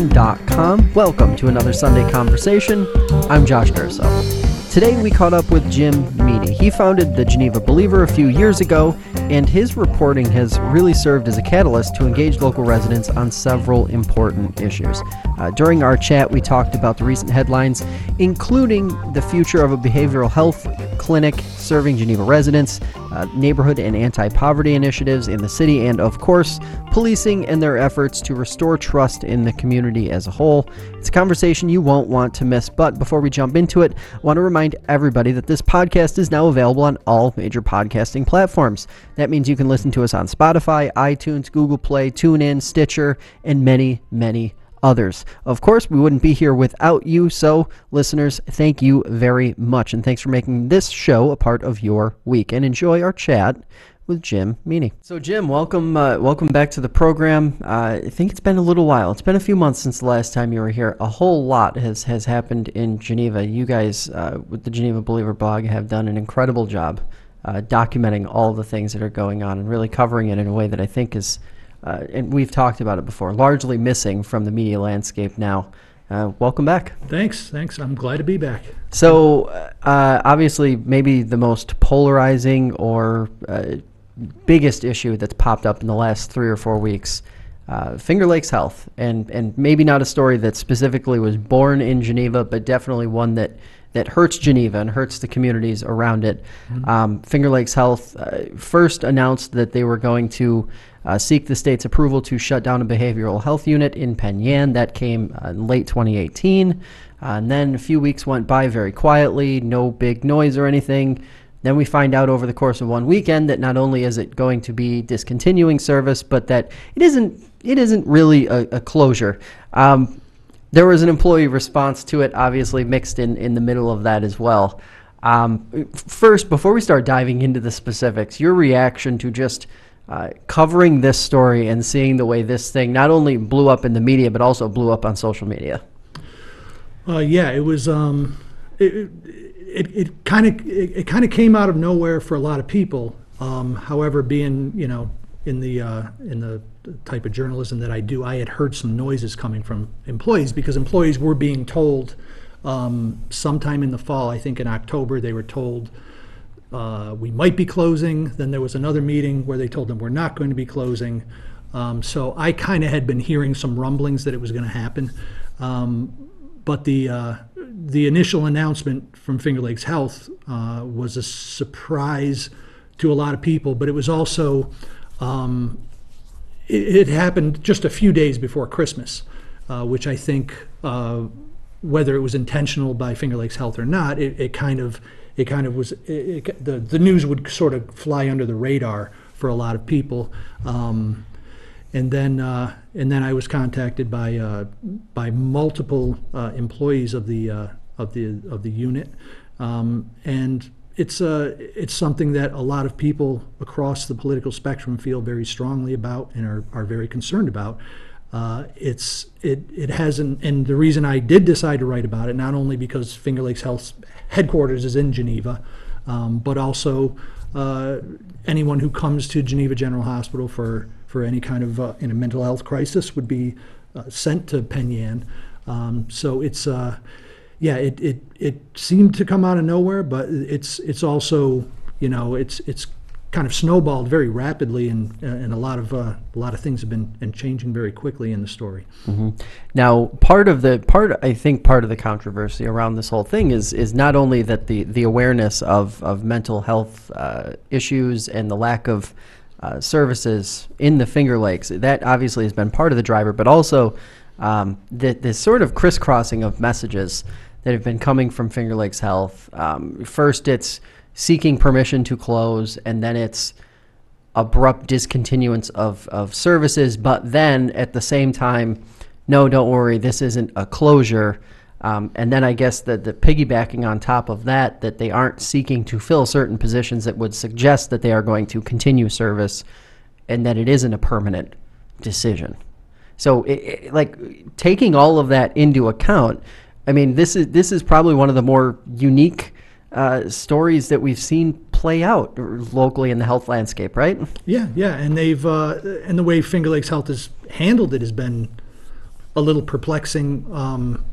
FingerLakes1.com. Welcome to another Sunday conversation. I'm Josh Durso. Today we caught up with Jim Meany. He founded the Geneva Believer a few years ago, and his reporting has really served as a catalyst to engage local residents on several important issues. Uh, during our chat, we talked about the recent headlines, including the future of a behavioral health clinic serving Geneva residents, uh, neighborhood and anti poverty initiatives in the city, and of course, policing and their efforts to restore trust in the community as a whole. It's a conversation you won't want to miss. But before we jump into it, I want to remind everybody that this podcast is now available on all major podcasting platforms. That means you can listen to us on Spotify, iTunes, Google Play, TuneIn, Stitcher, and many, many others. Of course, we wouldn't be here without you. So, listeners, thank you very much. And thanks for making this show a part of your week. And enjoy our chat with Jim Meany. So, Jim, welcome, uh, welcome back to the program. Uh, I think it's been a little while. It's been a few months since the last time you were here. A whole lot has has happened in Geneva. You guys, uh, with the Geneva Believer blog, have done an incredible job uh, documenting all the things that are going on and really covering it in a way that I think is, uh, and we've talked about it before, largely missing from the media landscape now. Uh, welcome back. Thanks, thanks. I'm glad to be back. So, uh, obviously, maybe the most polarizing or uh, biggest issue that's popped up in the last three or four weeks uh, Finger Lakes Health. And, and maybe not a story that specifically was born in Geneva, but definitely one that, that hurts Geneva and hurts the communities around it. Um, Finger Lakes Health uh, first announced that they were going to uh, seek the state's approval to shut down a behavioral health unit in Penn Yan. That came uh, in late 2018. Uh, and then a few weeks went by very quietly, no big noise or anything. Then we find out over the course of one weekend that not only is it going to be discontinuing service, but that it isn't it isn't really a, a closure. Um, there was an employee response to it, obviously mixed in in the middle of that as well. Um, first, before we start diving into the specifics, your reaction to just uh, covering this story and seeing the way this thing not only blew up in the media but also blew up on social media. Uh, yeah, it was. Um, it it kind of it kind of came out of nowhere for a lot of people. Um, however, being you know in the uh, in the type of journalism that I do, I had heard some noises coming from employees because employees were being told um, sometime in the fall. I think in October they were told. Uh, we might be closing. Then there was another meeting where they told them we're not going to be closing. Um, so I kind of had been hearing some rumblings that it was going to happen. Um, but the uh, the initial announcement from Finger Lakes Health uh, was a surprise to a lot of people, but it was also um, it, it happened just a few days before Christmas, uh, which I think uh, whether it was intentional by Finger Lakes Health or not, it, it kind of it kind of was it, it, the the news would sort of fly under the radar for a lot of people. Um, and then, uh, and then I was contacted by uh, by multiple uh, employees of the uh, of the of the unit, um, and it's uh, it's something that a lot of people across the political spectrum feel very strongly about and are, are very concerned about. Uh, it's it it hasn't, and the reason I did decide to write about it not only because Finger Lakes Health's headquarters is in Geneva, um, but also uh, anyone who comes to Geneva General Hospital for for any kind of uh, in a mental health crisis would be uh, sent to Penn Yan. Um, so it's uh, yeah, it, it it seemed to come out of nowhere, but it's it's also you know it's it's kind of snowballed very rapidly, and and a lot of uh, a lot of things have been and changing very quickly in the story. Now, part of the part I think part of the controversy around this whole thing is is not only that the the awareness of of mental health uh, issues and the lack of uh, services in the Finger Lakes that obviously has been part of the driver, but also um, this sort of crisscrossing of messages that have been coming from Finger Lakes Health. Um, first, it's seeking permission to close, and then it's abrupt discontinuance of, of services, but then at the same time, no, don't worry, this isn't a closure. Um, and then I guess that the piggybacking on top of that, that they aren't seeking to fill certain positions that would suggest that they are going to continue service and that it isn't a permanent decision. So, it, it, like taking all of that into account, I mean, this is this is probably one of the more unique uh, stories that we've seen play out locally in the health landscape, right? Yeah, yeah, and they've uh, and the way Finger Lakes Health has handled it has been a little perplexing. Um,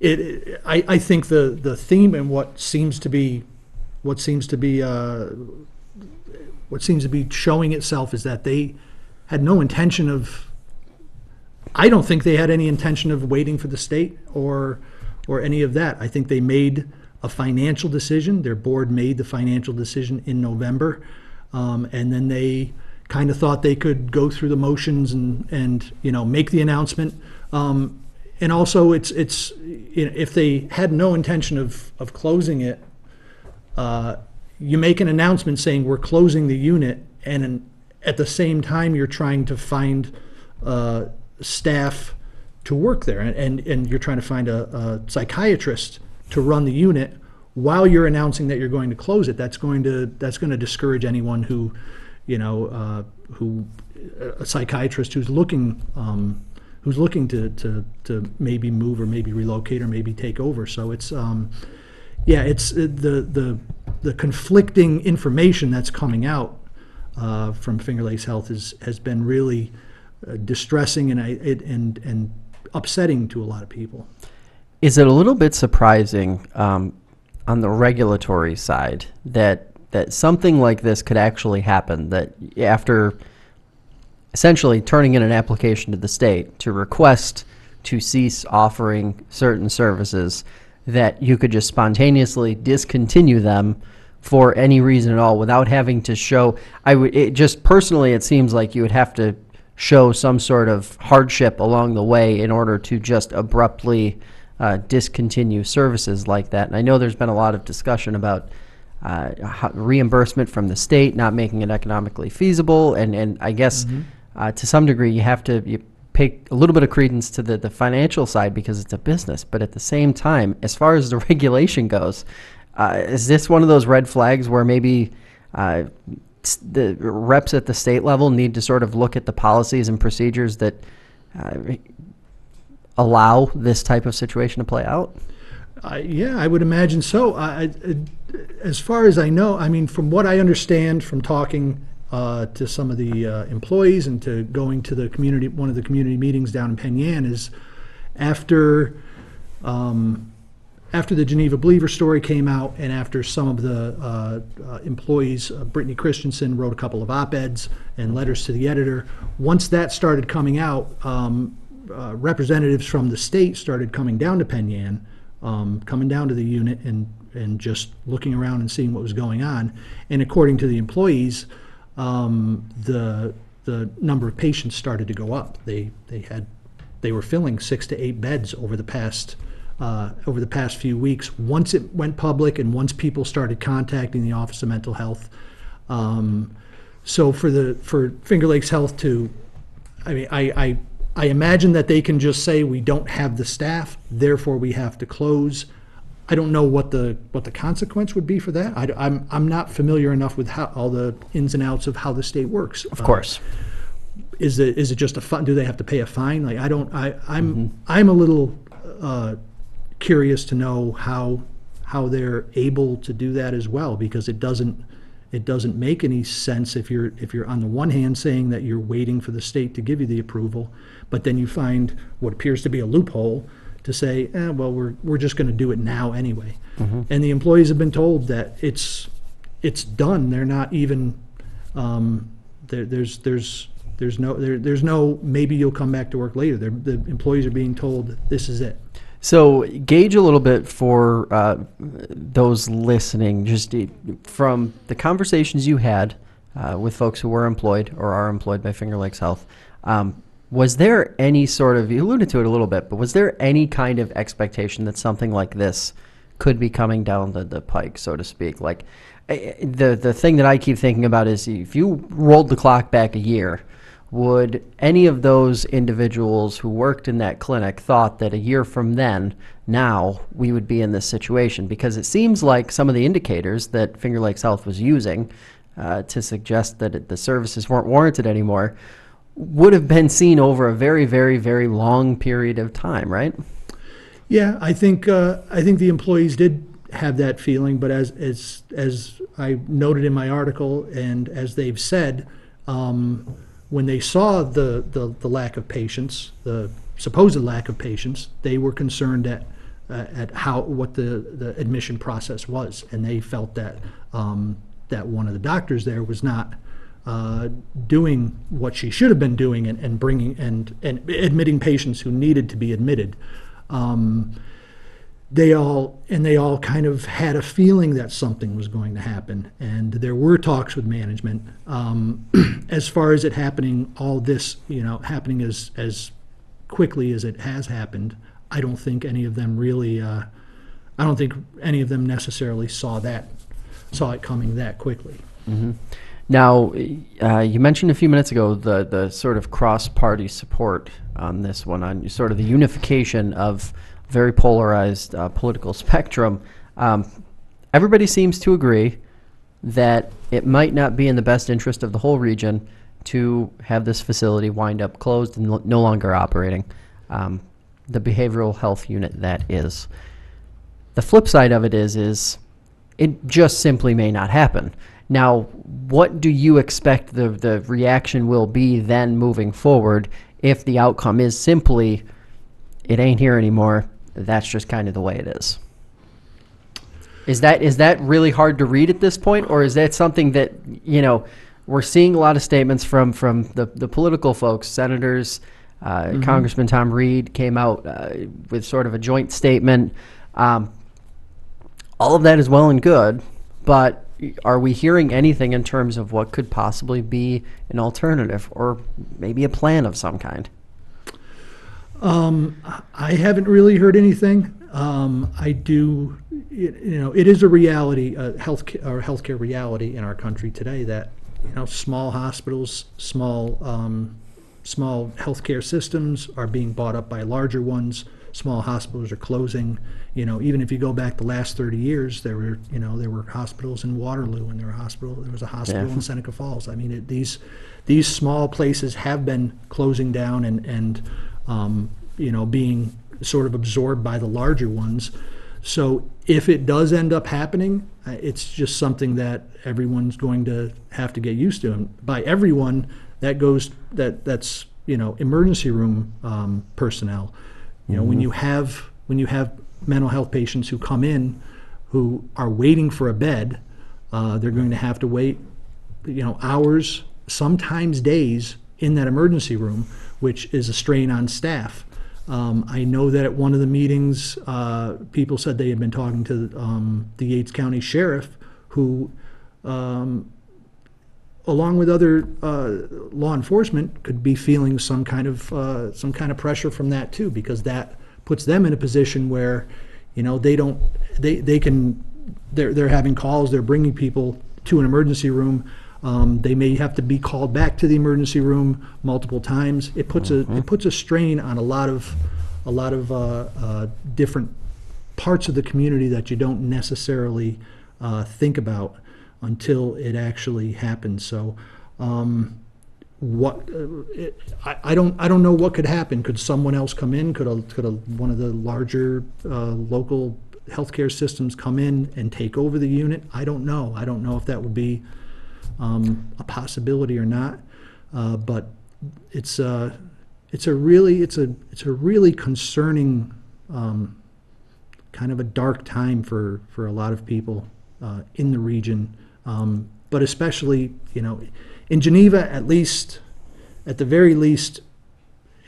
it, I, I think the, the theme and what seems to be, what seems to be, uh, what seems to be showing itself is that they had no intention of, I don't think they had any intention of waiting for the state or, or any of that. I think they made a financial decision. Their board made the financial decision in November. Um, and then they kind of thought they could go through the motions and, and, you know, make the announcement. Um, and also, it's, it's, you know, if they had no intention of, of closing it, uh, you make an announcement saying we're closing the unit, and in- at the same time, you're trying to find uh, staff to work there, and- and, and you're trying to find a a psychiatrist to run the unit while you're announcing that you're going to close it. That's going to, that's going to discourage anyone who, you know, uh, who, a psychiatrist who's looking, um, who's looking to, to, to maybe move or maybe relocate or maybe take over. So it's, um, yeah, it's uh, the, the, the conflicting information that's coming out uh, from Finger Lakes Health is, has been really uh, distressing and, I, it, and, and upsetting to a lot of people. Is it a little bit surprising um, on the regulatory side that that something like this could actually happen? That after essentially turning in an application to the state to request to cease offering certain services, that you could just spontaneously discontinue them for any reason at all without having to show. I would it just personally, it seems like you would have to show some sort of hardship along the way in order to just abruptly uh, discontinue services like that. And I know there's been a lot of discussion about uh, how- reimbursement from the state not making it economically feasible, and and I guess uh, to some degree you have to you pay a little bit of credence to the the financial side because it's a business. But at the same time, as far as the regulation goes, uh, is this one of those red flags where maybe? Uh, s- the reps at the state level need to sort of look at the policies and procedures that uh, allow this type of situation to play out? Yeah, I would imagine so. I, I, as far as I know, I mean, from what I understand from talking uh, to some of the uh, employees and to going to the community, one of the community meetings down in Penn Yan is after um, after the Geneva Believer story came out, and after some of the uh, uh, employees, uh, Brittany Christensen wrote a couple of op-eds and letters to the editor. Once that started coming out, um, uh, representatives from the state started coming down to Penn Yan, um, coming down to the unit and, and just looking around and seeing what was going on. And according to the employees, um, the, the number of patients started to go up. They, they had, they were filling six to eight beds over the past, uh, over the past few weeks. Once it went public and once people started contacting the Office of Mental Health. Um, so for the, for Finger Lakes Health to I mean, I, I, I imagine that they can just say, we don't have the staff, therefore we have to close. I don't know what the, what the consequence would be for that. I, am I'm not familiar enough with how, all the ins and outs of how the state works. Of course. Is it, is it just a fine, do they have to pay a fine? Like, I don't, I, I'm, I'm a little, uh, curious to know how, how they're able to do that as well, because it doesn't, it doesn't make any sense if you're, if you're on the one hand saying that you're waiting for the state to give you the approval, but then you find what appears to be a loophole to say, eh, well, we're, we're just gonna do it now anyway. And the employees have been told that it's, it's done, they're not even, um, there, there's, there's, there's no, there, there's no, maybe you'll come back to work later. They're, the employees are being told, this is it. So gauge a little bit for uh, those listening, just from the conversations you had uh, with folks who were employed or are employed by Finger Lakes Health. Um, was there any sort of you alluded to it a little bit, but was there any kind of expectation that something like this could be coming down the, the pike, so to speak? Like eh, eh, the the thing that I keep thinking about is if you rolled the clock back a year, would any of those individuals who worked in that clinic thought that a year from then now we would be in this situation? Because it seems like some of the indicators that finger lakes health was using uh, to suggest that it, the services weren't warranted anymore would have been seen over a very very very long period of time right? Yeah, I think, uh, I think the employees did have that feeling, but as, as, as I noted in my article and as they've said, um, when they saw the, the, the lack of patients, the, supposed lack of patients. They were concerned at uh, at how what the, the admission process was, and they felt that um, that one of the doctors there was not uh, doing what she should have been doing and, and bringing and and admitting patients who needed to be admitted. Um, they all and they all kind of had a feeling that something was going to happen. And there were talks with management um, as far as it happening all this you know happening as as quickly as it has happened i don't think any of them really uh, i don't think any of them necessarily saw that saw it coming that quickly. Now, uh, you mentioned a few minutes ago the, the sort of cross party support on this one, on sort of the unification of very polarized uh, political spectrum. Um, everybody seems to agree that it might not be in the best interest of the whole region to have this facility wind up closed and no longer operating. Um, the behavioral health unit that is. The flip side of it is is it just simply may not happen. Now, what do you expect the the reaction will be then moving forward if the outcome is simply it ain't here anymore. That's just kind of the way it is. Is that is that really hard to read at this point, or is that something that you know we're seeing a lot of statements from from the the political folks, senators, uh, Congressman Tom Reed came out uh, with sort of a joint statement. Um, all of that is well and good, but are we hearing anything in terms of what could possibly be an alternative or maybe a plan of some kind? I haven't really heard anything. Um, I do, you know, it is a reality, a health, or healthcare reality in our country today that, you know, small hospitals, small, um, small healthcare systems are being bought up by larger ones. Small hospitals are closing. You know, even if you go back the last 30 years, there were, you know, there were hospitals in Waterloo and there were hospital, there was a hospital Yeah. in Seneca Falls. I mean, it, these, these small places have been closing down and, and, um, you know, being sort of absorbed by the larger ones. So if it does end up happening, uh, it's just something that everyone's going to have to get used to. And by everyone, that goes that that's you know emergency room um, personnel. You know, when you have when you have mental health patients who come in who are waiting for a bed, uh, they're going to have to wait you know, hours, sometimes days in that emergency room, which is a strain on staff. Um, I know that at one of the meetings, uh, people said they had been talking to um, the Yates County Sheriff, who, um, along with other uh, law enforcement, could be feeling some kind of uh, some kind of pressure from that too, because that puts them in a position where, you know, they don't they they can they're they're having calls, they're bringing people to an emergency room. Um, they may have to be called back to the emergency room multiple times. It puts a it puts a strain on a lot of a lot of uh, uh, different parts of the community that you don't necessarily uh, think about until it actually happens. So, um, what uh, it, I, I don't I don't know what could happen. Could someone else come in? Could a, could a, one of the larger uh, local healthcare systems come in and take over the unit? I don't know. I don't know if that would be um, a possibility or not. Uh, but it's uh, it's a really it's a it's a really concerning um, kind of a dark time for for a lot of people uh, in the region, um, but especially you know in Geneva at least at the very least,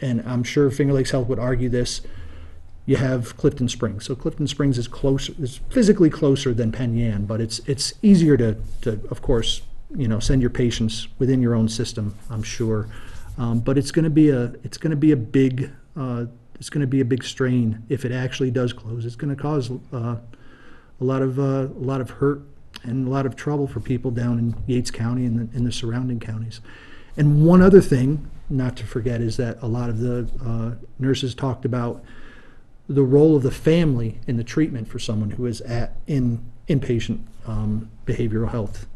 and I'm sure Finger Lakes Health would argue this. You have Clifton Springs, so Clifton Springs is closer, is physically closer than Penn Yan, but it's it's easier to, to of course you know send your patients within your own system. I'm sure, um, but it's going to be a it's going to be a big uh, it's going to be a big strain if it actually does close. It's going to cause uh, a lot of uh, a lot of hurt and a lot of trouble for people down in Yates County and the, in the surrounding counties. And one other thing, not to forget, is that a lot of the uh, nurses talked about the role of the family in the treatment for someone who is at in inpatient um, behavioral health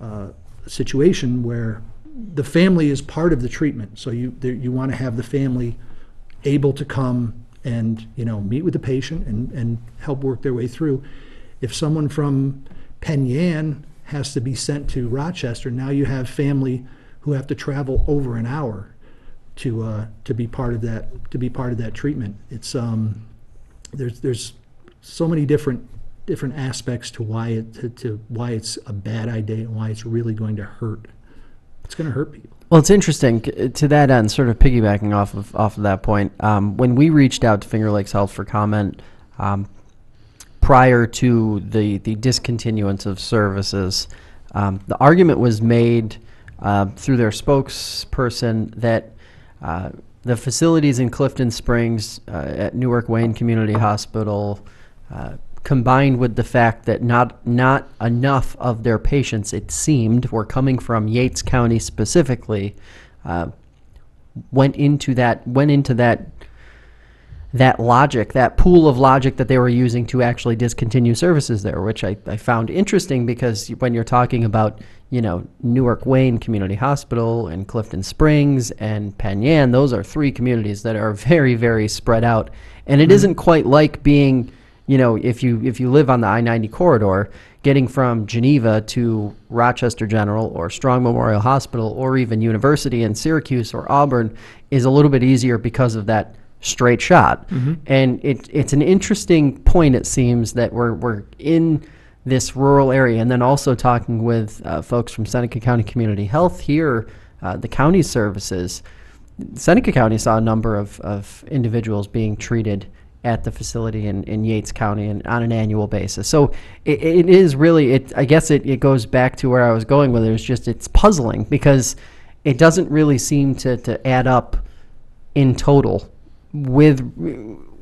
uh, situation where the family is part of the treatment. So you there, you want to have the family able to come and you know meet with the patient and, and help work their way through. If someone from Penn Yan has to be sent to Rochester, now you have family who have to travel over an hour to uh, to be part of that to be part of that treatment. It's um, there's there's so many different different aspects to why it to, to why it's a bad idea and why it's really going to hurt. It's going to hurt people. Well, it's interesting to that end, sort of piggybacking off of off of that point. Um, when we reached out to Finger Lakes Health for comment um, prior to the the discontinuance of services, um, the argument was made uh, through their spokesperson that uh, the facilities in Clifton Springs uh, at Newark Wayne Community Hospital. Combined with the fact that not not enough of their patients, it seemed, were coming from Yates County specifically, uh, went into that went into that that logic, that pool of logic that they were using to actually discontinue services there, which I, I found interesting because when you're talking about, you know, Newark Wayne Community Hospital and Clifton Springs and Penn Yan, those are three communities that are very, very spread out. And it isn't quite like being, you know, if you if you live on the I-90 corridor, getting from Geneva to Rochester General or Strong Memorial Hospital or even University in Syracuse or Auburn is a little bit easier because of that straight shot. And it, it's an interesting point, it seems, that we're, we're in this rural area. And then also talking with uh, folks from Seneca County Community Health here, uh, the county services. Seneca County saw a number of, of individuals being treated at the facility in, in Yates County and on an annual basis. So it, it is really, it, I guess it, it goes back to where I was going with it. It's just, it's puzzling because it doesn't really seem to, to add up in total with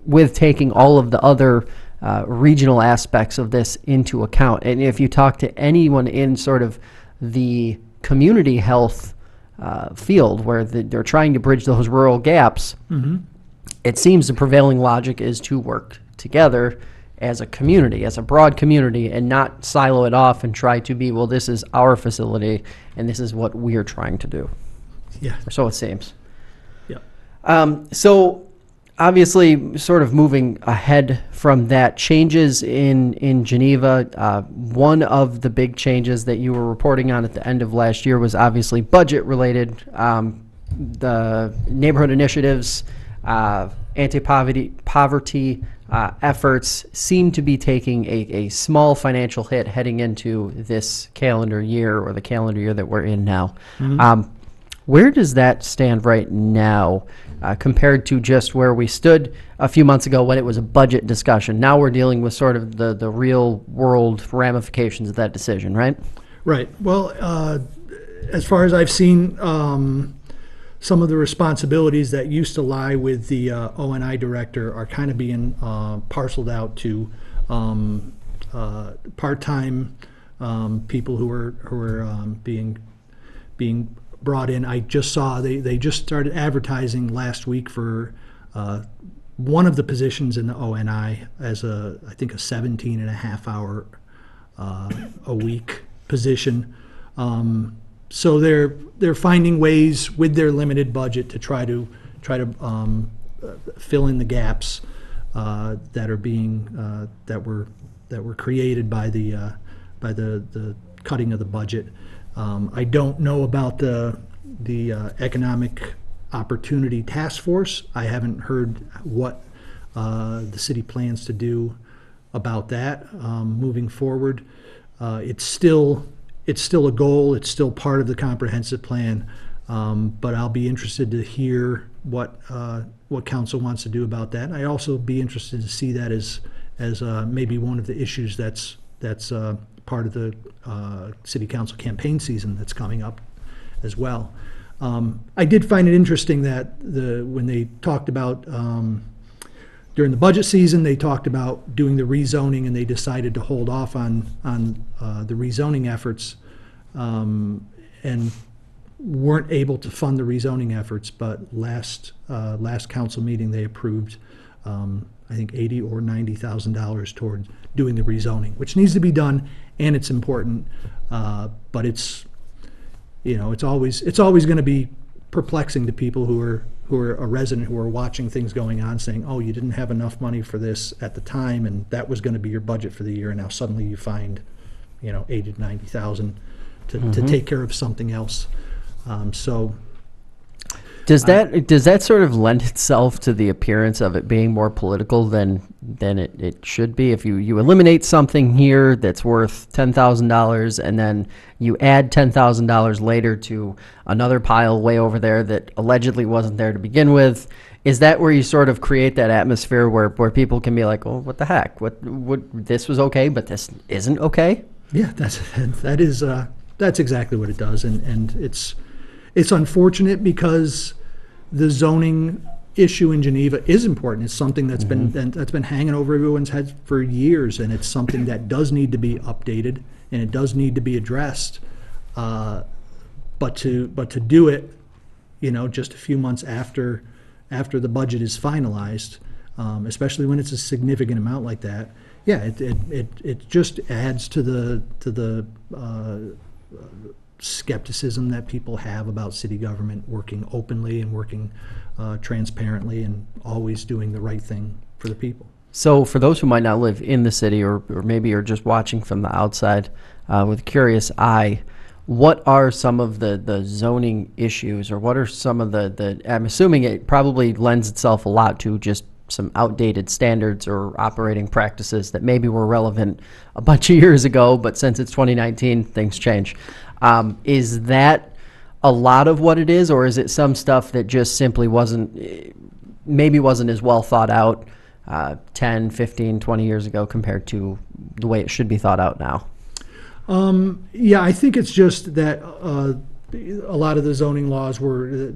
with taking all of the other uh, regional aspects of this into account. And if you talk to anyone in sort of the community health uh, field where the, they're trying to bridge those rural gaps, it seems the prevailing logic is to work together as a community, as a broad community, and not silo it off and try to be, well, this is our facility and this is what we're trying to do. Yeah. Or so it seems. Yeah. Um, so obviously, sort of moving ahead from that, changes in in Geneva. Uh, one of the big changes that you were reporting on at the end of last year was obviously budget related. Um, the neighborhood initiatives, uh, anti-poverty poverty uh, efforts seem to be taking a, a small financial hit heading into this calendar year or the calendar year that we're in now. Um, where does that stand right now uh, compared to just where we stood a few months ago when it was a budget discussion? Now we're dealing with sort of the, the real world ramifications of that decision, right? Right. Well, uh, as far as I've seen, um, some of the responsibilities that used to lie with the uh, ONI director are kind of being uh, parceled out to um, uh, part-time um, people who are who are um, being being brought in. I just saw they, they just started advertising last week for uh, one of the positions in the ONI as a I think a 17 and a half hour uh, a week position. Um, so they're they're finding ways with their limited budget to try to try to um, fill in the gaps uh, that are being uh, that were that were created by the uh, by the, the cutting of the budget. Um, I don't know about the the uh, economic opportunity task force. I haven't heard what uh, the city plans to do about that um, moving forward. Uh, it's still it's still a goal. It's still part of the comprehensive plan. Um, but I'll be interested to hear what uh, what council wants to do about that. I also be interested to see that as as uh, maybe one of the issues that's that's uh, part of the uh, city council campaign season that's coming up as well. Um, I did find it interesting that the when they talked about um, during the budget season, they talked about doing the rezoning, and they decided to hold off on, on uh, the rezoning efforts, um, and weren't able to fund the rezoning efforts, but last, uh, last council meeting, they approved, um, I think, eighty or ninety thousand dollars toward doing the rezoning, which needs to be done, and it's important, uh, but it's, you know, it's always, it's always gonna be perplexing to people who are, who are a resident, who are watching things going on, saying, oh, you didn't have enough money for this at the time, and that was gonna be your budget for the year, and now suddenly you find, you know, eighty to ninety thousand to, to take care of something else. Um, so, Does that does that sort of lend itself to the appearance of it being more political than than it, it should be? If you, you eliminate something here that's worth ten thousand dollars and then you add ten thousand dollars later to another pile way over there that allegedly wasn't there to begin with, is that where you sort of create that atmosphere where, where people can be like, Oh, what the heck? What what this was okay, but this isn't okay? Yeah, that's that is uh, that's exactly what it does, and and it's it's unfortunate because the zoning issue in Geneva is important. It's something that's been that's been hanging over everyone's heads for years, and it's something that does need to be updated and it does need to be addressed. Uh, but to but to do it, you know, just a few months after after the budget is finalized, um, especially when it's a significant amount like that, yeah, it it, it, it just adds to the to the uh, skepticism that people have about city government working openly and working uh, transparently and always doing the right thing for the people. So, for those who might not live in the city or, or maybe are just watching from the outside uh, with a curious eye, what are some of the, the zoning issues or what are some of the, the, I'm assuming it probably lends itself a lot to just some outdated standards or operating practices that maybe were relevant a bunch of years ago, but since it's 2019, things change. Um, is that a lot of what it is, or is it some stuff that just simply wasn't, maybe wasn't as well thought out uh, 10, 15, 20 years ago compared to the way it should be thought out now? Yeah, I think it's just that uh, a lot of the zoning laws were,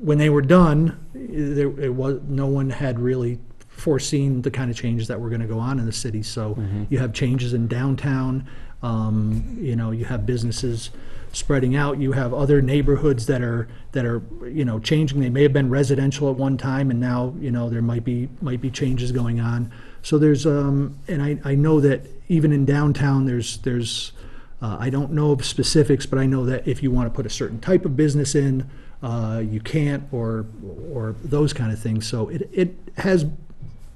when they were done, there, it was, no one had really foreseen the kind of changes that were going to go on in the city. So you have changes in downtown, um, you know, you have businesses spreading out, you have other neighborhoods that are, that are, you know, changing. They may have been residential at one time, and now, you know, there might be, might be changes going on. So there's, um, and I, I know that even in downtown, there's, there's, uh, I don't know of specifics, but I know that if you want to put a certain type of business in, uh, you can't, or, or those kind of things. So it, it has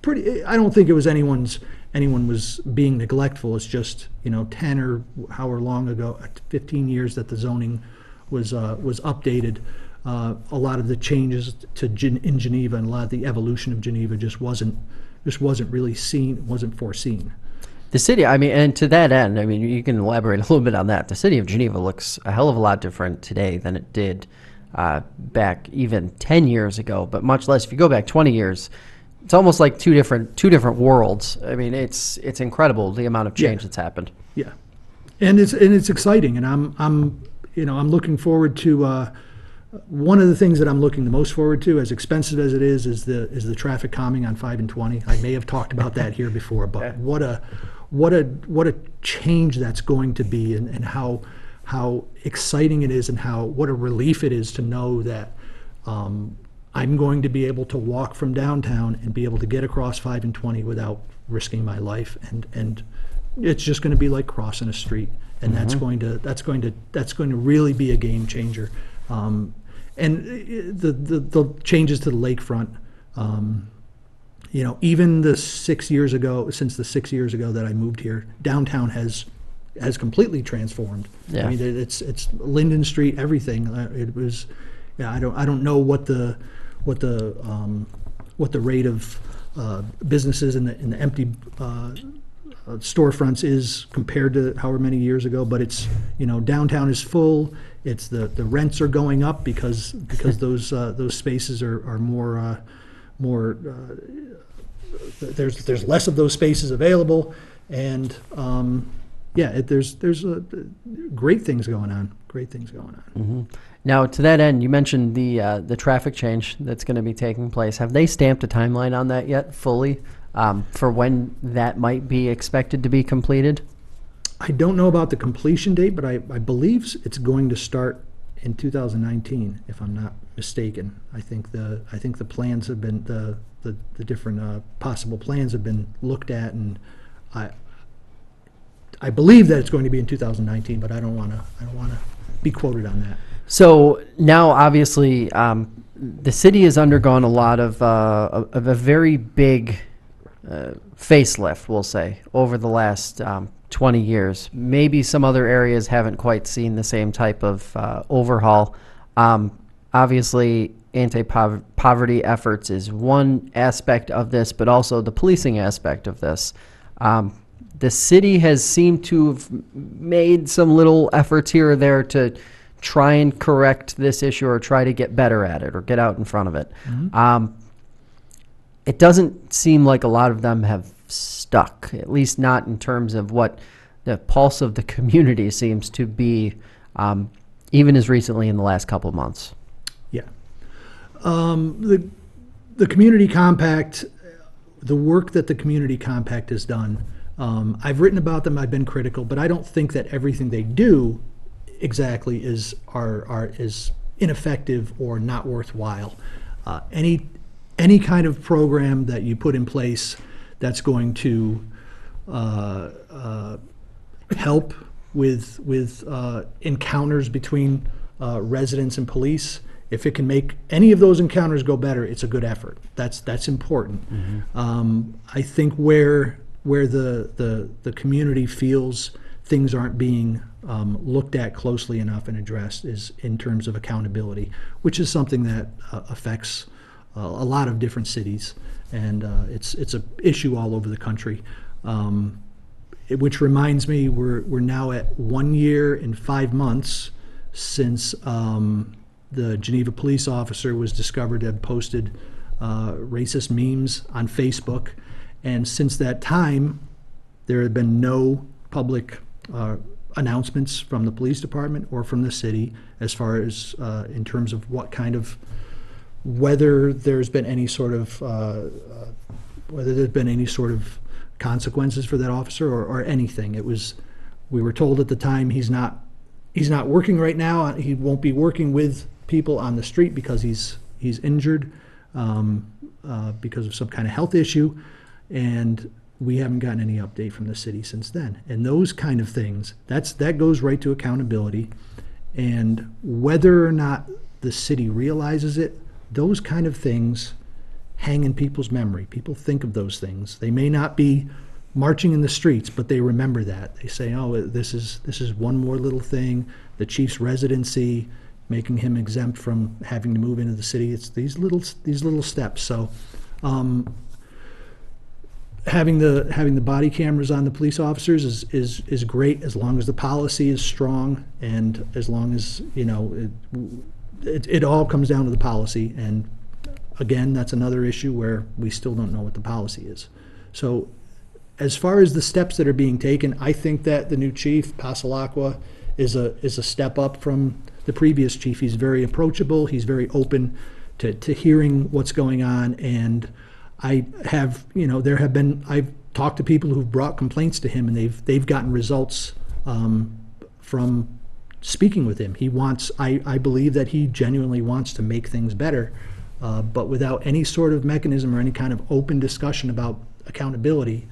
pretty, I don't think it was anyone's, anyone was being neglectful. It's just, you know, 10 or however long ago, 15 years that the zoning was, uh, was updated. Uh, a lot of the changes to Gen- in Geneva and a lot of the evolution of Geneva just wasn't, just wasn't really seen, wasn't foreseen. The city, I mean, and to that end, I mean, you can elaborate a little bit on that. The city of Geneva looks a hell of a lot different today than it did uh, back even 10 years ago, but much less if you go back 20 years. It's almost like two different two different worlds. I mean, it's it's incredible the amount of change Yeah. that's happened. Yeah, and it's and it's exciting, and I'm I'm you know I'm looking forward to. Uh, one of the things that I'm looking the most forward to, as expensive as it is, is the is the traffic calming on five and twenty. I may have talked about that here before, but what a what a what a change that's going to be, and, and how how exciting it is, and how what a relief it is to know that um, I'm going to be able to walk from downtown and be able to get across five and twenty without risking my life, and and it's just going to be like crossing a street, and that's going to that's going to that's going to really be a game changer. Um, and uh, the, the the changes to the lakefront, um, you know, even the six years ago, since the six years ago that I moved here, downtown has has completely transformed. Yeah. I mean, it- it's it's Linden Street, everything. Uh, It was, yeah. I don't I don't know what the what the um, what the rate of uh, businesses in the the empty uh, uh, storefronts is compared to however many years ago, but it's, you know, downtown is full, it's the, the rents are going up because, because those, uh, those spaces are, are more, uh, more, uh, there's, there's less of those spaces available, and, um, yeah, it, there's, there's, great things going on, great things going on. Now, to that end, you mentioned the uh, the traffic change that's going to be taking place. Have they stamped a timeline on that yet, fully, um, for when that might be expected to be completed? I don't know about the completion date, but I, I believe it's going to start in 2019, if I'm not mistaken. I think the, I think the plans have been, the, the, the different, uh, possible plans have been looked at, and I, I believe that it's going to be in 2019, but I don't wanna, I don't wanna be quoted on that. So now, obviously, um, the city has undergone a lot of, uh, of a very big uh, facelift, we'll say, over the last um, 20 years. Maybe some other areas haven't quite seen the same type of uh, overhaul. Um, obviously, anti-poverty efforts is one aspect of this, but also the policing aspect of this. Um, the city has seemed to have made some little efforts here or there to try and correct this issue or try to get better at it or get out in front of it. Um, it doesn't seem like a lot of them have stuck, at least not in terms of what the pulse of the community seems to be, um, even as recently in the last couple of months. Yeah. Um, the, the community compact, the work that the community compact has done, um, I've written about them, I've been critical, but I don't think that everything they do exactly is, are, are, is ineffective or not worthwhile. Uh, any, any kind of program that you put in place that's going to, uh, uh, help with, with uh, encounters between uh, residents and police. If it can make any of those encounters go better, it's a good effort. That's, that's important. Um, I think where, where the, the, the community feels things aren't being um, looked at closely enough and addressed is in terms of accountability, which is something that uh, affects uh, a lot of different cities. And uh, it's, it's a issue all over the country. Um, it- which reminds me, we're, we're now at one year and five months since um, the Geneva police officer was discovered to have posted uh, racist memes on Facebook. And since that time, there have been no public uh, announcements from the police department or from the city as far as, uh, in terms of what kind of, whether there's been any sort of, uh, uh, whether there's been any sort of consequences for that officer or, or anything. It was, we were told at the time, he's not, he's not working right now. He won't be working with people on the street because he's, he's injured um, uh, because of some kind of health issue. And we haven't gotten any update from the city since then. And those kind of things, that's, that goes right to accountability. And whether or not the city realizes it, those kind of things hang in people's memory. People think of those things. They may not be marching in the streets, but they remember that. They say, "Oh, this is this is one more little thing." The chief's residency, making him exempt from having to move into the city. It's these little these little steps. So, um, having the having the body cameras on the police officers is is is great as long as the policy is strong and as long as you know it, it, it all comes down to the policy. And again that's another issue where we still don't know what the policy is. So as far as the steps that are being taken i think that the new chief Passalacqua is a is a step up from the previous chief. He's very approachable. He's very open to, to hearing what's going on and I have, you know, there have been, I've talked to people who've brought complaints to him and they've, they've gotten results um, from speaking with him. He wants, I, I believe that he genuinely wants to make things better, uh, but without any sort of mechanism or any kind of open discussion about accountability,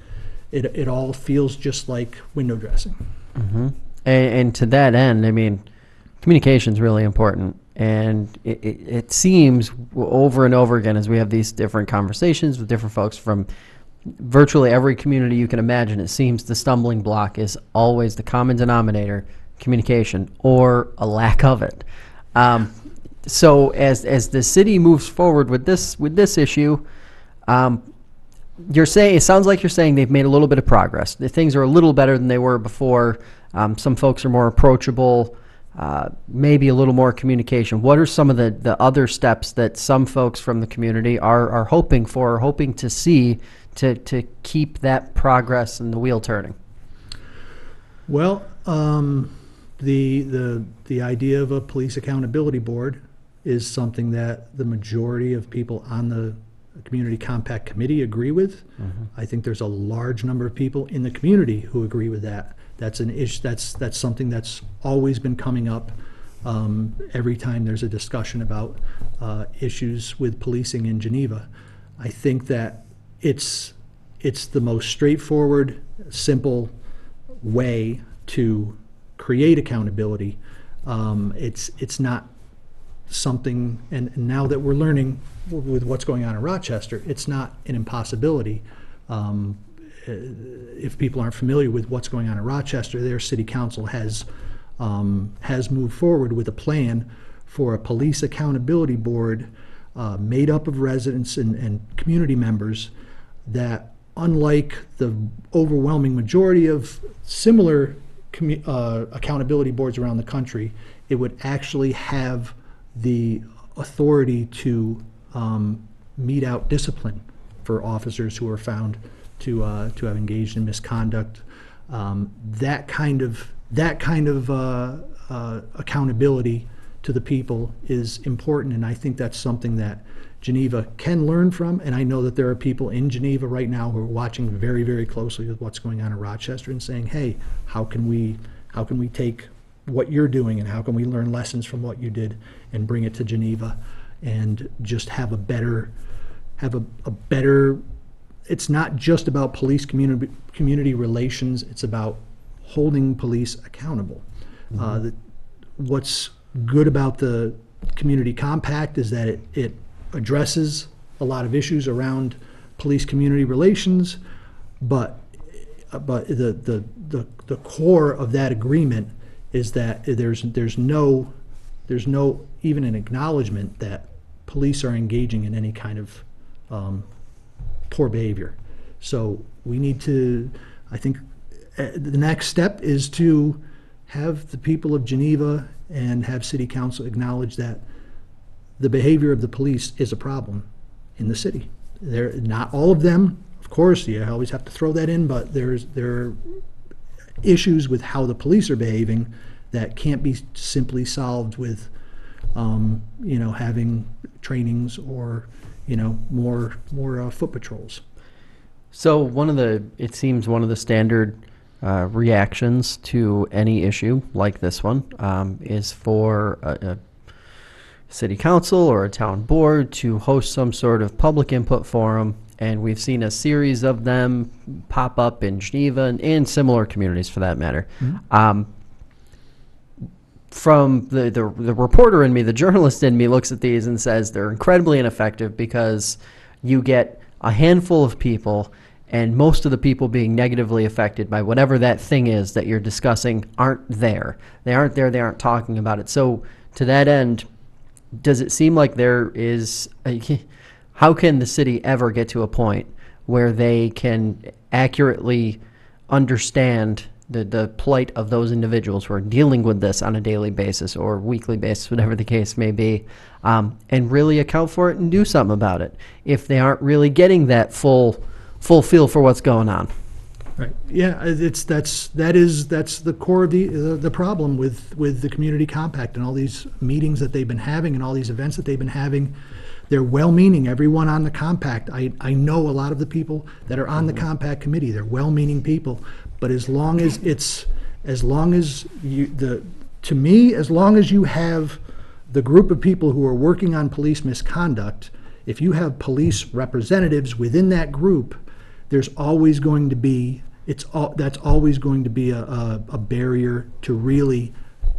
it, it all feels just like window dressing. And, and to that end, I mean, communication is really important. And it, it, it seems over and over again as we have these different conversations with different folks from virtually every community you can imagine, it seems the stumbling block is always the common denominator communication or a lack of it. Um, so as, as the city moves forward with this, with this issue, um, you're saying it sounds like you're saying they've made a little bit of progress. The things are a little better than they were before. Um, some folks are more approachable. Uh, maybe a little more communication. What are some of the, the other steps that some folks from the community are, are hoping for, or hoping to see to, to keep that progress and the wheel turning? Well, um, the, the, the idea of a police accountability board is something that the majority of people on the Community Compact Committee agree with. I think there's a large number of people in the community who agree with that. That's an issue, that's, that's something that's always been coming up um, every time there's a discussion about uh, issues with policing in Geneva. I think that it's, it's the most straightforward, simple way to create accountability. Um, It's, it's not something, and now that we're learning with what's going on in Rochester, it's not an impossibility. Um, If people aren't familiar with what's going on in Rochester, their city council has, um, has moved forward with a plan for a police accountability board uh, made up of residents and, and community members that, unlike the overwhelming majority of similar uh, accountability boards around the country, it would actually have the authority to um, mete out discipline for officers who are found to, uh, to have engaged in misconduct. Um, That kind of, that kind of uh, uh, accountability to the people is important, and I think that's something that Geneva can learn from, and I know that there are people in Geneva right now who are watching very, very closely with what's going on in Rochester and saying, hey, how can we, how can we take what you're doing and how can we learn lessons from what you did and bring it to Geneva and just have a better, have a, a better, it's not just about police community, community relations, it's about holding police accountable. Uh, the- What's good about the community compact is that it, it addresses a lot of issues around police-community relations, but, but the, the, the, the core of that agreement is that there's, there's no, there's no, even an acknowledgement that police are engaging in any kind of, um, poor behavior. So we need to, I think, uh, the next step is to have the people of Geneva and have city council acknowledge that the behavior of the police is a problem in the city. They're, not all of them, of course, you always have to throw that in, but there's, there are issues with how the police are behaving that can't be simply solved with, um, you know, having trainings or, you know, more, more uh, foot patrols. So one of the, it seems one of the standard uh, reactions to any issue like this one um, is for a, a city council or a town board to host some sort of public input forum. And we've seen a series of them pop up in Geneva and in similar communities for that matter. Um, from the, the the reporter in me, the journalist in me looks at these and says they're incredibly ineffective because you get a handful of people and most of the people being negatively affected by whatever that thing is that you're discussing aren't there. They aren't there, they aren't talking about it. So to that end, does it seem like there is a, how can the city ever get to a point where they can accurately understand the, the plight of those individuals who are dealing with this on a daily basis or weekly basis, whatever the case may be, um, and really account for it and do something about it if they aren't really getting that full full feel for what's going on. Right. Yeah, it's, that's, that is, that's the core of the, the the problem with, with the community compact and all these meetings that they've been having and all these events that they've been having. They're well-meaning, everyone on the compact. I, I know a lot of the people that are on the compact committee. They're well-meaning people. But as long as it's, as long as you, the, to me, as long as you have the group of people who are working on police misconduct, if you have police representatives within that group, there's always going to be, it's, that's always going to be a, a, a barrier to really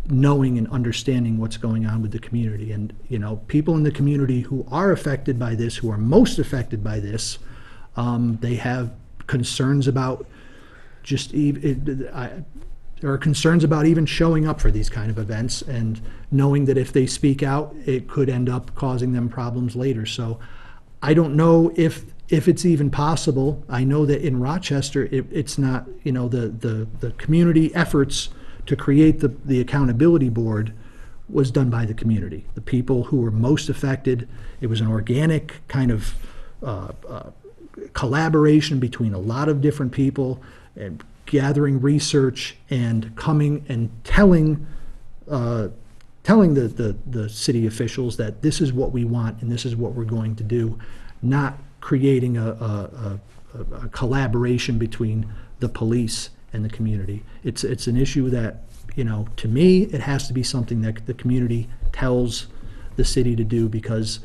knowing and understanding what's going on with the community. And, you know, people in the community who are affected by this, who are most affected by this, um, they have concerns about just, it, I, there are concerns about even showing up for these kind of events and knowing that if they speak out, it could end up causing them problems later. So I don't know if, if it's even possible. I know that in Rochester, it, it's not, you know, the, the, the community efforts to create the, the accountability board was done by the community. The people who were most affected, it was an organic kind of uh, uh, collaboration between a lot of different people and gathering research and coming and telling uh, telling the, the, the city officials that this is what we want and this is what we're going to do, not creating a, a, a, a collaboration between the police and the community. It's, it's an issue that, you know, to me, it has to be something that the community tells the city to do because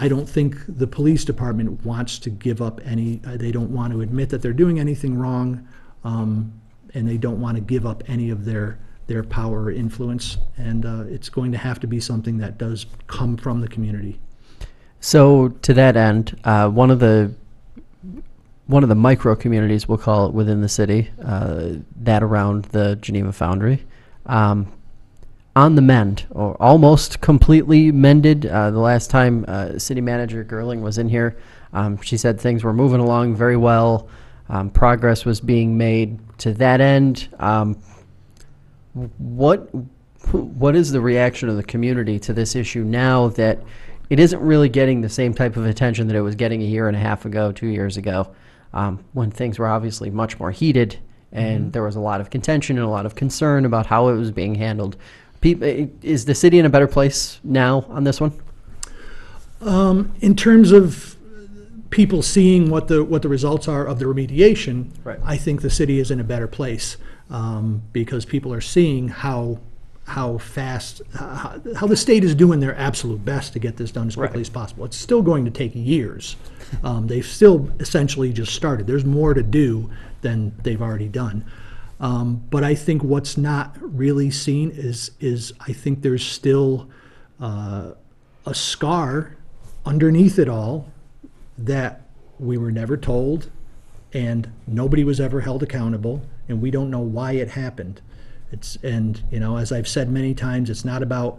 I don't think the police department wants to give up any, uh, they don't want to admit that they're doing anything wrong, um, and they don't want to give up any of their, their power or influence. And uh, it's going to have to be something that does come from the community. So to that end, uh, one of the one of the micro communities, we'll call it within the city, uh, that around the Geneva Foundry, um, on the mend, or almost completely mended. Uh, the last time uh, City Manager Gerling was in here, um, she said things were moving along very well. Um, progress was being made to that end. Um, what what is the reaction of the community to this issue now that it isn't really getting the same type of attention that it was getting a year and a half ago, two years ago, um, when things were obviously much more heated and there was a lot of contention and a lot of concern about how it was being handled. Peop- Is the city in a better place now on this one? Um, in terms of people seeing what the, what the results are of the remediation, Right. I think the city is in a better place, um, because people are seeing how, how fast, how, how the state is doing their absolute best to get this done as quickly Right. as possible. It's still going to take years. Um, they've still essentially just started. There's more to do than they've already done. Um, but I think what's not really seen is, is I think there's still, uh, a scar underneath it all that we were never told and nobody was ever held accountable and we don't know why it happened. It's and you know as i've said many times it's not about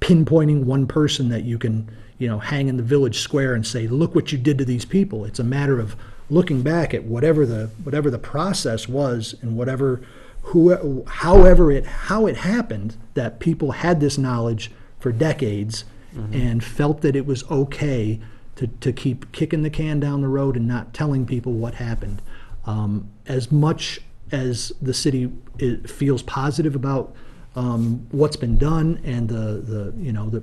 pinpointing one person that you can you know hang in the village square and say look what you did to these people. It's a matter of looking back at whatever the whatever the process was and whatever who however it how it happened that people had this knowledge for decades and felt that it was okay to, to keep kicking the can down the road and not telling people what happened. Um, as much as the city feels positive about um, what's been done and the, the you know the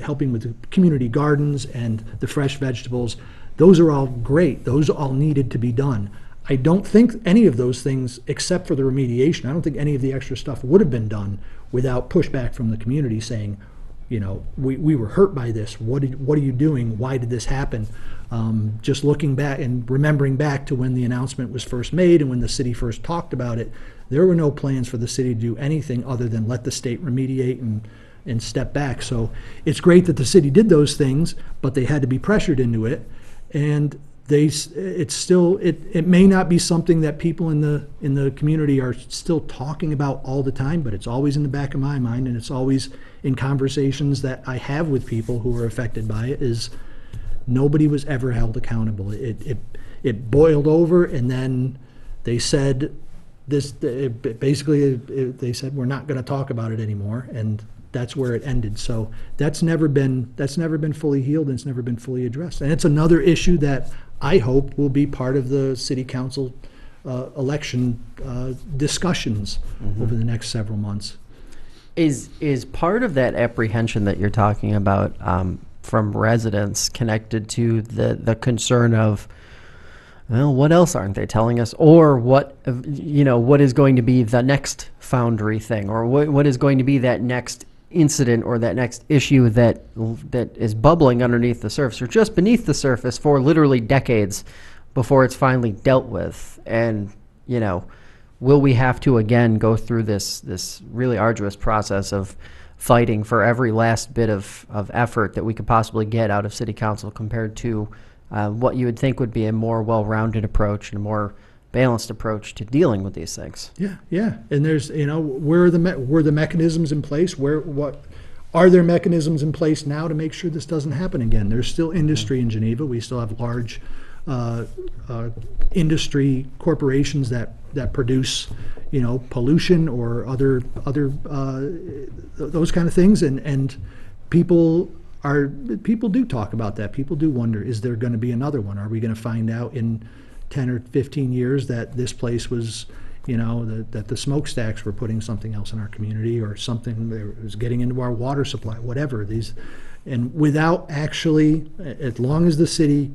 helping with the community gardens and the fresh vegetables, those are all great. Those all needed to be done. I don't think any of those things, except for the remediation, I don't think any of the extra stuff would have been done without pushback from the community saying, you know, we, we were hurt by this. What did, what are you doing? Why did this happen? Um, just looking back and remembering back to when the announcement was first made and when the city first talked about it, there were no plans for the city to do anything other than let the state remediate and, and step back. So it's great that the city did those things, but they had to be pressured into it. And they, it's still, it, it may not be something that people in the, in the community are still talking about all the time, but it's always in the back of my mind, and it's always in conversations that I have with people who are affected by it, is nobody was ever held accountable. It, it, it boiled over, and then they said, this, it- basically, it- they said, we're not gonna talk about it anymore, and that's where it ended. So that's never been, that's never been fully healed, and it's never been fully addressed. And it's another issue that I hope will be part of the city council, uh, election, uh, discussions over the next several months. Is is part of that apprehension that you're talking about um, from residents connected to the the concern of, well, what else aren't they telling us, or what you know, what is going to be the next foundry thing, or what what is going to be that next incident or that next issue that that is bubbling underneath the surface or just beneath the surface for literally decades before it's finally dealt with, and you know will we have to again go through this this really arduous process of fighting for every last bit of, of effort that we could possibly get out of city council compared to uh, what you would think would be a more well-rounded approach and a more balanced approach to dealing with these things. Yeah, yeah, and there's, you know, where are the, me- were the mechanisms in place, where, what, are there mechanisms in place now to make sure this doesn't happen again? There's still industry in Geneva, we still have large, uh, uh, industry corporations that, that produce, you know, pollution or other, other, uh, those kind of things, and, and people are, people do talk about that, people do wonder, is there gonna be another one? Are we gonna find out in ten or fifteen years that this place was, you know, that, that the smokestacks were putting something else in our community or something that was getting into our water supply, whatever, these, and without actually, as long as the city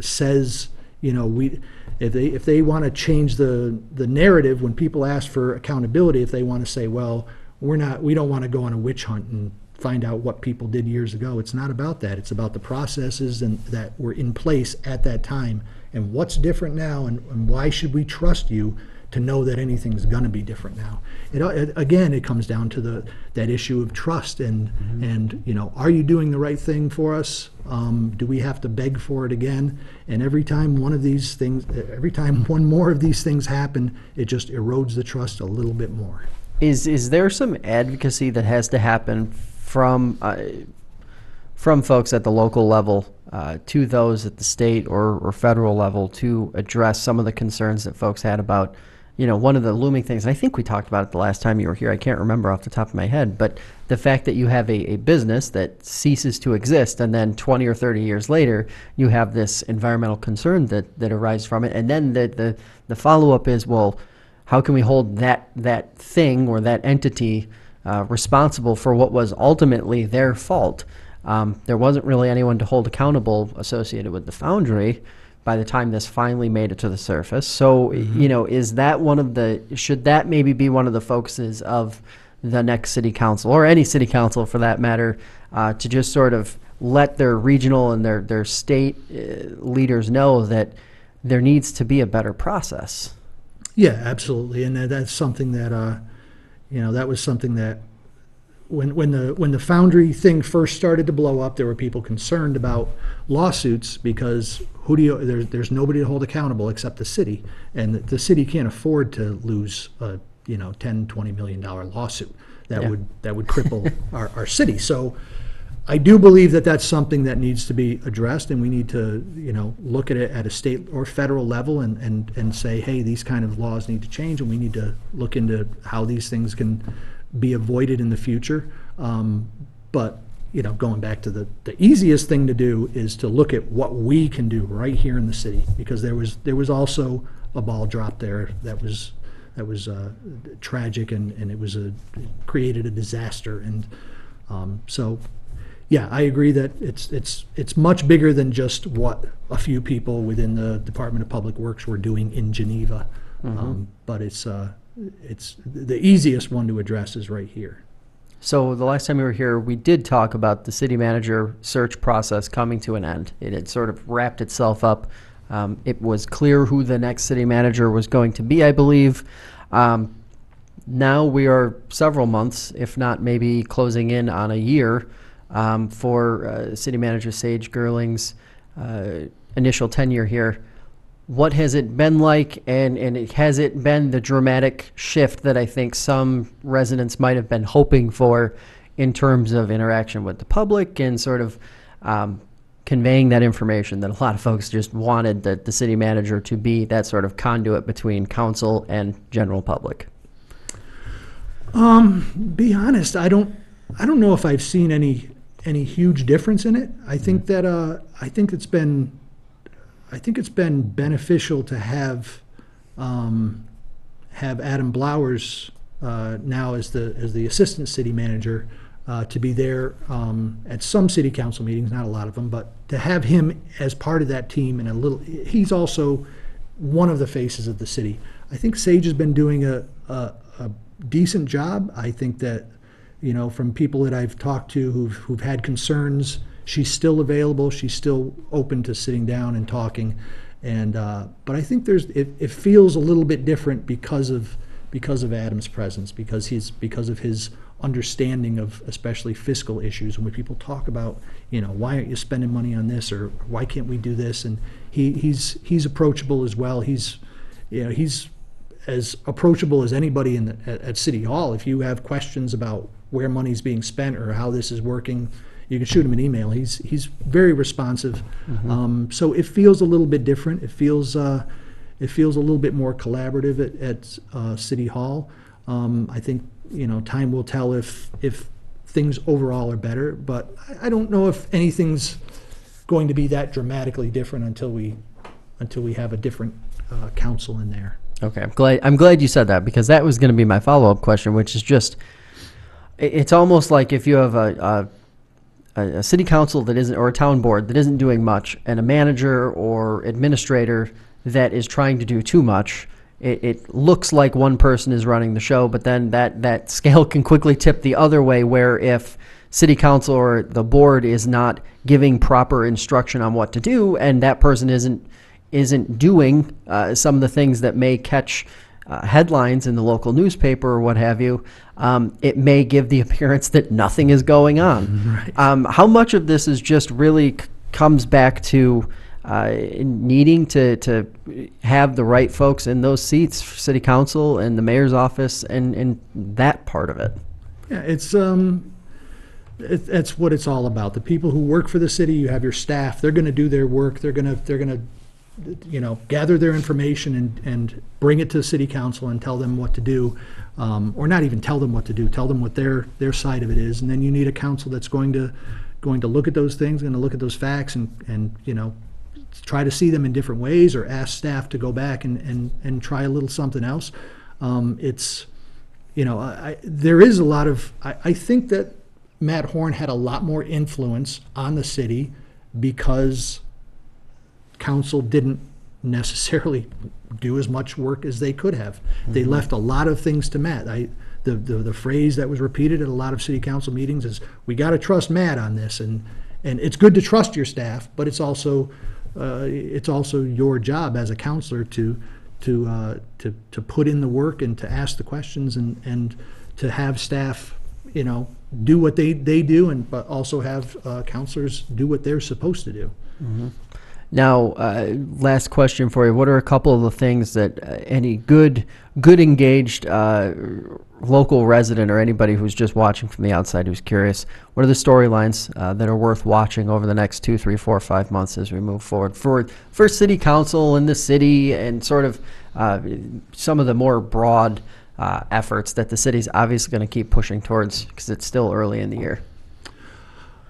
says, you know, we, if they, if they want to change the, the narrative, when people ask for accountability, if they want to say, well, we're not, we don't want to go on a witch hunt and find out what people did years ago. It's not about that. It's about the processes and that were in place at that time and what's different now and, and why should we trust you to know that anything's going to be different now. It, it, again, it comes down to the that issue of trust and and you know, are you doing the right thing for us? Um, do we have to beg for it again? And every time one of these things, every time one more of these things happen, it just erodes the trust a little bit more. Is is there some advocacy that has to happen from uh, from folks at the local level uh, to those at the state or, or federal level to address some of the concerns that folks had about, you know, one of the looming things. And I think we talked about it the last time you were here. I can't remember off the top of my head, but the fact that you have a, a business that ceases to exist, and then 20 or 30 years later, you have this environmental concern that that arises from it, and then the the, the follow up is well how can we hold that that thing or that entity uh, responsible for what was ultimately their fault? Um, there wasn't really anyone to hold accountable associated with the foundry by the time this finally made it to the surface. So, you know, is that one of the should that maybe be one of the focuses of the next city council or any city council for that matter uh, to just sort of let their regional and their their state uh, leaders know that there needs to be a better process. Yeah, absolutely, and that, that's something that, uh, you know, that was something that, when, when the, when the foundry thing first started to blow up, there were people concerned about lawsuits because who do you, there's, there's nobody to hold accountable except the city. And the, the city can't afford to lose a, you know, 10, 20 million dollar lawsuit. That Yeah. would, that would cripple our, our city. So I do believe that that's something that needs to be addressed, and we need to, you know, look at it at a state or federal level and, and, and say, hey, these kind of laws need to change, and we need to look into how these things can be avoided in the future. Um, But, you know, going back to the, the easiest thing to do is to look at what we can do right here in the city, because there was, there was also a ball dropped there that was, that was uh, tragic, and, and it was a, created a disaster, and um, so, yeah, I agree that it's, it's, it's much bigger than just what a few people within the Department of Public Works were doing in Geneva. Um, But it's, uh, it's, the easiest one to address is right here. So the last time we were here, we did talk about the city manager search process coming to an end. It had sort of wrapped itself up. Um, it was clear who the next city manager was going to be, I believe. Um, now we are several months, if not maybe closing in on a year, um, for uh, city manager Sage Gerling's uh, initial tenure here. What has it been like, and, and has it been the dramatic shift that I think some residents might have been hoping for in terms of interaction with the public and sort of um, conveying that information that a lot of folks just wanted the, the city manager to be that sort of conduit between council and general public? Be honest, I don't, I don't know if I've seen any, any huge difference in it. I think that, uh, I think it's been, I think it's been beneficial to have, um, have Adam Blowers, uh, now as the, as the assistant city manager, uh, to be there, um, at some city council meetings, not a lot of them, but to have him as part of that team and a little, he's also one of the faces of the city. I think Sage has been doing a, a, a decent job. I think that, you know, from people that I've talked to who've, who've had concerns, she's still available. She's still open to sitting down and talking. And, uh, but I think there's, it, it feels a little bit different because of, because of Adam's presence, because he's, because of his understanding of especially fiscal issues. And when people talk about, you know, why aren't you spending money on this, or why can't we do this? And he, he's, he's approachable as well. He's, you know, he's as approachable as anybody in the, at, at City Hall. If you have questions about where money's being spent or how this is working, you can shoot him an email. He's, he's very responsive. Um, so it feels a little bit different. It feels, uh, it feels a little bit more collaborative at, at, uh, City Hall. Um, I think, you know, time will tell if, if things overall are better, but I, I don't know if anything's going to be that dramatically different until we, until we have a different, uh, council in there. Okay, I'm glad. I'm glad you said that because that was going to be my follow up question, which is just, it's almost like if you have a, a, a city council that isn't, or a town board that isn't doing much, and a manager or administrator that is trying to do too much. It, it looks like one person is running the show, but then that that scale can quickly tip the other way, where if city council or the board is not giving proper instruction on what to do, and that person isn't isn't doing uh, some of the things that may catch uh, headlines in the local newspaper or what have you, um, it may give the appearance that nothing is going on. Right. Um, how much of this is just really c- comes back to uh, needing to, to have the right folks in those seats, city council and the mayor's office, and, and that part of it. Yeah, it's, um, it, that's what it's all about. The people who work for the city, you have your staff, they're gonna do their work, they're gonna, they're gonna, you know, gather their information and, and bring it to the city council and tell them what to do. Um, or not even tell them what to do, tell them what their, their side of it is. And then you need a council that's going to, going to look at those things, gonna look at those facts and, and, you know, try to see them in different ways or ask staff to go back and, and, and try a little something else. Um, it's, you know, I- there is a lot of, I, I think that Matt Horn had a lot more influence on the city because council didn't necessarily do as much work as they could have. They left a lot of things to Matt. I, the, the, the phrase that was repeated at a lot of city council meetings is, we gotta trust Matt on this, and, and it's good to trust your staff, but it's also, uh, it's also your job as a councilor to, to, uh, to, to put in the work and to ask the questions and, and to have staff, you know, do what they, they do, and, but also have, uh, councilors do what they're supposed to do. Now, uh, last question for you. What are a couple of the things that uh, any good, good engaged uh, local resident or anybody who's just watching from the outside who's curious, what are the storylines uh, that are worth watching over the next two, three, four, five months as we move forward for for city council in the city and sort of uh, some of the more broad uh, efforts that the city's obviously going to keep pushing towards because it's still early in the year.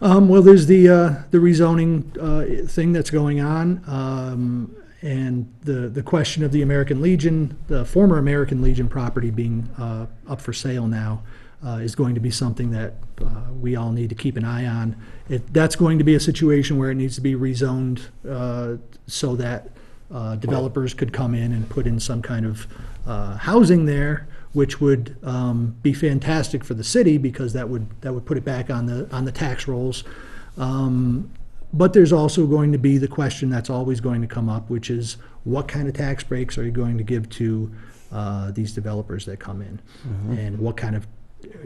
Um, well, there's the, uh, the rezoning, uh, thing that's going on, um, and the, the question of the American Legion, the former American Legion property being, uh, up for sale now, uh, is going to be something that, uh, we all need to keep an eye on. It, that's going to be a situation where it needs to be rezoned, uh, so that, uh, developers could come in and put in some kind of, uh, housing there, which would um, be fantastic for the city because that would, that would put it back on the, on the tax rolls. Um, But there's also going to be the question that's always going to come up, which is what kind of tax breaks are you going to give to uh, these developers that come in? And what kind of,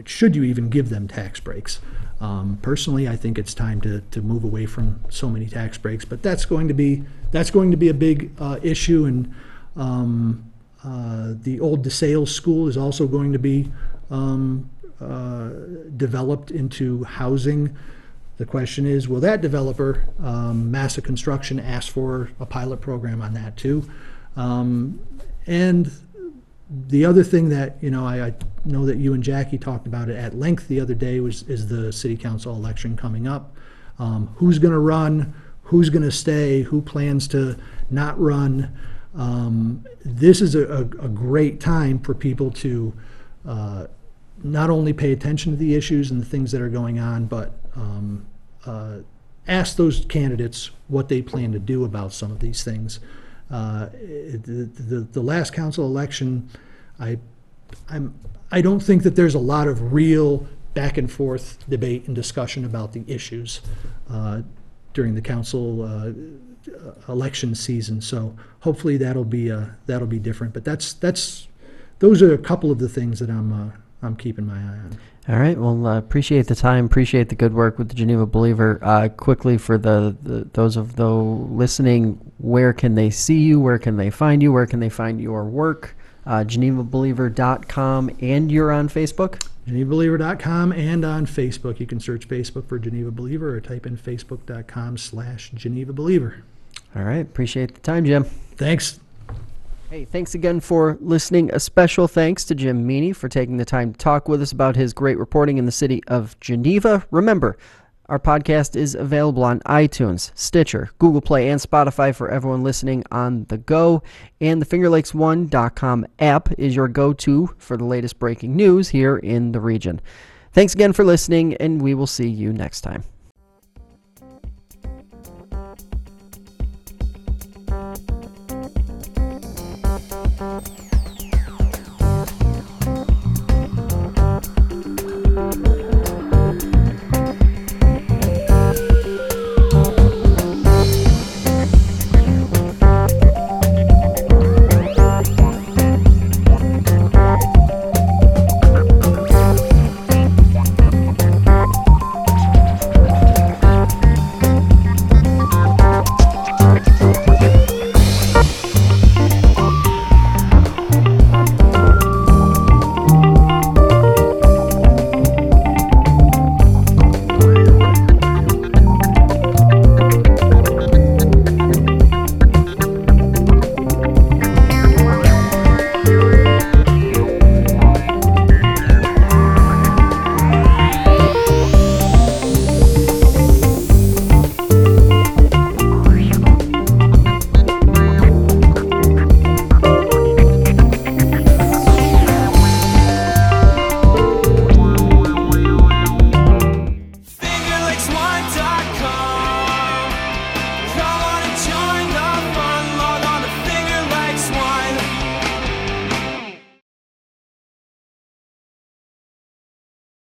should you even give them tax breaks? Um, Personally, I think it's time to, to move away from so many tax breaks, but that's going to be, that's going to be a big uh, issue and um, uh, The old DeSales School is also going to be um, uh, developed into housing. The question is, will that developer, um, Massa Construction, ask for a pilot program on that too? Um, And the other thing that, you know, I, I know that you and Jackie talked about it at length the other day was, is the city council election coming up. Um, Who's gonna run, who's gonna stay, who plans to not run? Um, This is a, a, a great time for people to, uh, not only pay attention to the issues and the things that are going on, but, um, uh, ask those candidates what they plan to do about some of these things. Uh, The, the, the last council election, I, I'm, I don't think that there's a lot of real back and forth debate and discussion about the issues uh, during the council uh, election season. So hopefully that'll be, uh, that'll be different. But that's, that's, those are a couple of the things that I'm, uh, I'm keeping my eye on. All right. Well, uh, appreciate the time. Appreciate the good work with the Geneva Believer. Uh, quickly, for the, the those of those listening, where can they see you? Where can they find you? Where can they find your work? Uh, GenevaBeliever.com, and you're on Facebook. GenevaBeliever.com and on Facebook. You can search Facebook for Geneva Believer or type in facebook.com slash Geneva Believer. All right. Appreciate the time, Jim. Thanks. Hey, thanks again for listening. A special thanks to Jim Meany for taking the time to talk with us about his great reporting in the city of Geneva. Remember, our podcast is available on iTunes, Stitcher, Google Play, and Spotify for everyone listening on the go. And the FingerLakes1.com app is your go to for the latest breaking news here in the region. Thanks again for listening, and we will see you next time.